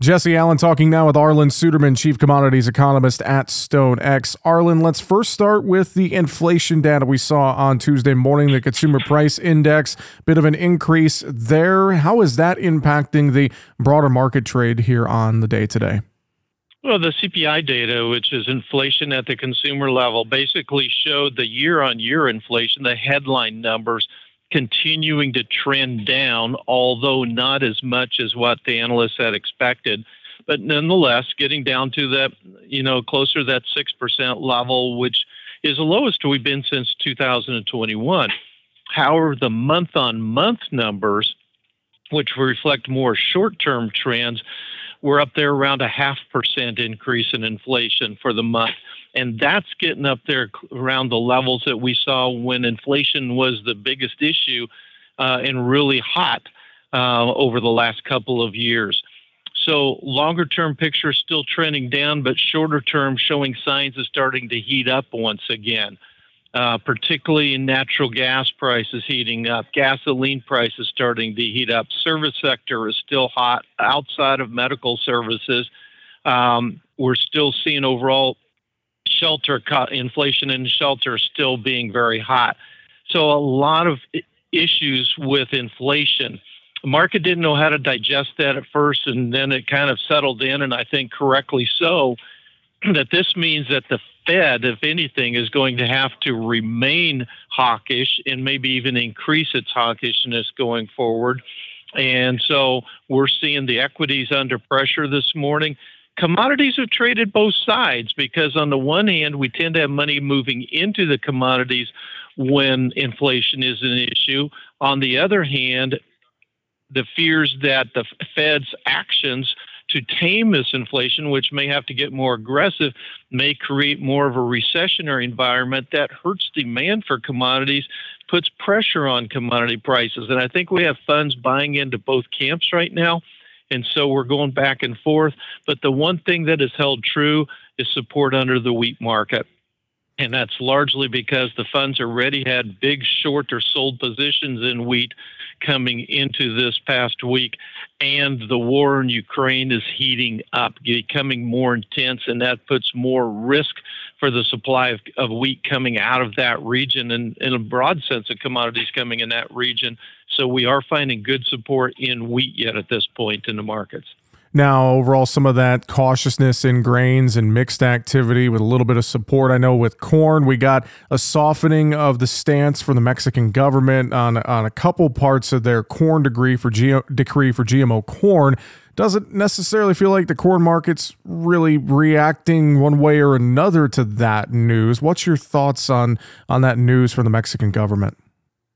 Jesse Allen talking now with Arlan Suderman, Chief Commodities Economist at StoneX. Arlan, let's first start with the inflation data we saw on Tuesday morning, the Consumer Price Index, bit of an increase there. How is that impacting the broader market trade here on the day today? Well, the CPI data, which is inflation at the consumer level, basically showed the year on year inflation, the headline numbers continuing to trend down, although not as much as what the analysts had expected. But nonetheless, getting down to that, you know, closer to that 6% level, which is the lowest we've been since 2021. However, the month on month numbers, which reflect more short term trends, were up there around a half percent increase in inflation for the month. And that's getting up there around the levels that we saw when inflation was the biggest issue uh, and really hot uh, over the last couple of years. So, longer term picture is still trending down, but shorter term showing signs of starting to heat up once again. Uh, particularly in natural gas prices heating up, gasoline prices starting to heat up. Service sector is still hot outside of medical services. Um, we're still seeing overall shelter inflation in shelter still being very hot. So a lot of issues with inflation. The market didn't know how to digest that at first, and then it kind of settled in, and I think correctly so. That this means that the Fed, if anything, is going to have to remain hawkish and maybe even increase its hawkishness going forward. And so we're seeing the equities under pressure this morning commodities have traded both sides because on the one hand we tend to have money moving into the commodities when inflation is an issue on the other hand the fears that the fed's actions to tame this inflation which may have to get more aggressive may create more of a recessionary environment that hurts demand for commodities puts pressure on commodity prices and i think we have funds buying into both camps right now and so we're going back and forth. But the one thing that is held true is support under the wheat market. And that's largely because the funds already had big short or sold positions in wheat coming into this past week. And the war in Ukraine is heating up, becoming more intense, and that puts more risk for the supply of, of wheat coming out of that region and in a broad sense of commodities coming in that region so we are finding good support in wheat yet at this point in the markets. Now, overall, some of that cautiousness in grains and mixed activity with a little bit of support. I know with corn, we got a softening of the stance from the Mexican government on, on a couple parts of their corn degree for G- decree for GMO corn. Doesn't necessarily feel like the corn market's really reacting one way or another to that news. What's your thoughts on on that news from the Mexican government?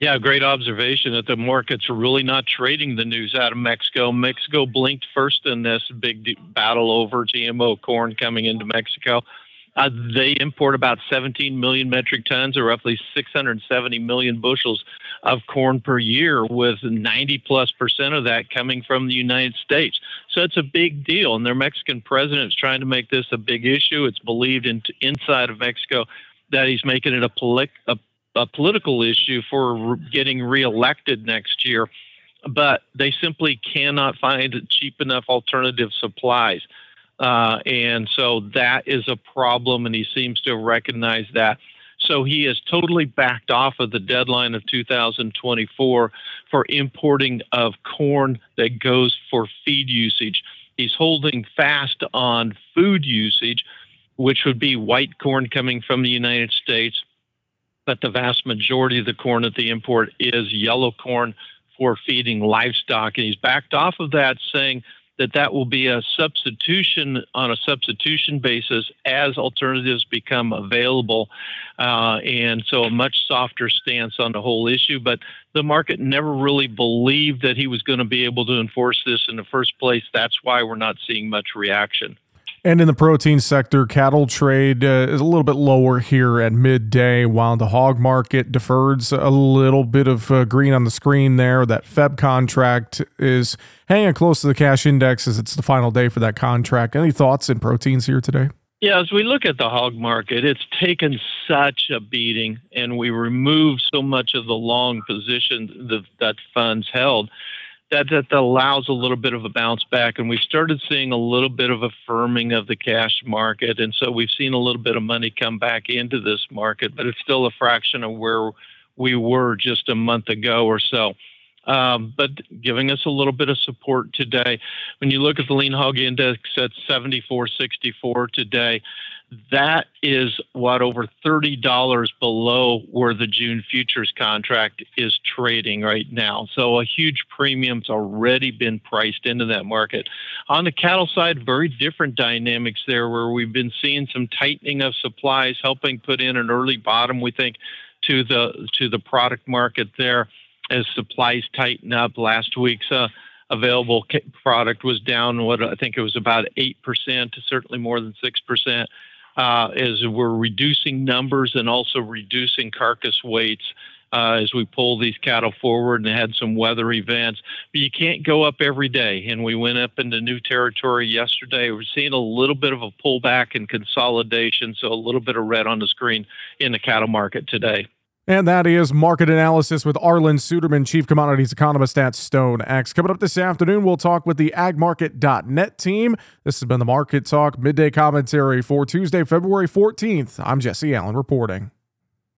Yeah, great observation that the markets are really not trading the news out of Mexico. Mexico blinked first in this big battle over GMO corn coming into Mexico. Uh, they import about 17 million metric tons, or roughly 670 million bushels of corn per year, with 90 plus percent of that coming from the United States. So it's a big deal, and their Mexican president is trying to make this a big issue. It's believed in, inside of Mexico that he's making it a, poli- a a political issue for getting reelected next year, but they simply cannot find cheap enough alternative supplies. Uh, and so that is a problem, and he seems to recognize that. So he has totally backed off of the deadline of 2024 for importing of corn that goes for feed usage. He's holding fast on food usage, which would be white corn coming from the United States but the vast majority of the corn that they import is yellow corn for feeding livestock. And he's backed off of that, saying that that will be a substitution on a substitution basis as alternatives become available. Uh, and so a much softer stance on the whole issue. But the market never really believed that he was going to be able to enforce this in the first place. That's why we're not seeing much reaction. And in the protein sector, cattle trade uh, is a little bit lower here at midday, while the hog market defers a little bit of uh, green on the screen there. That Feb contract is hanging close to the cash index as it's the final day for that contract. Any thoughts in proteins here today? Yeah, as we look at the hog market, it's taken such a beating, and we removed so much of the long position that, that funds held that, that allows a little bit of a bounce back. And we started seeing a little bit of a firming of the cash market. And so we've seen a little bit of money come back into this market, but it's still a fraction of where we were just a month ago or so. Um, but giving us a little bit of support today. When you look at the lean hog index at 74.64 today, that is what over $30 below where the June futures contract is trading right now. So a huge premium's already been priced into that market. On the cattle side, very different dynamics there where we've been seeing some tightening of supplies helping put in an early bottom we think to the to the product market there as supplies tighten up. Last week's uh, available product was down, what I think it was about 8%, to certainly more than 6%, uh, as we're reducing numbers and also reducing carcass weights. Uh, as we pull these cattle forward and had some weather events. But you can't go up every day. And we went up into new territory yesterday. We're seeing a little bit of a pullback and consolidation, so a little bit of red on the screen in the cattle market today. And that is market analysis with Arlan Suderman, chief commodities economist at StoneX. Coming up this afternoon, we'll talk with the agmarket.net team. This has been the Market Talk midday commentary for Tuesday, February 14th. I'm Jesse Allen reporting.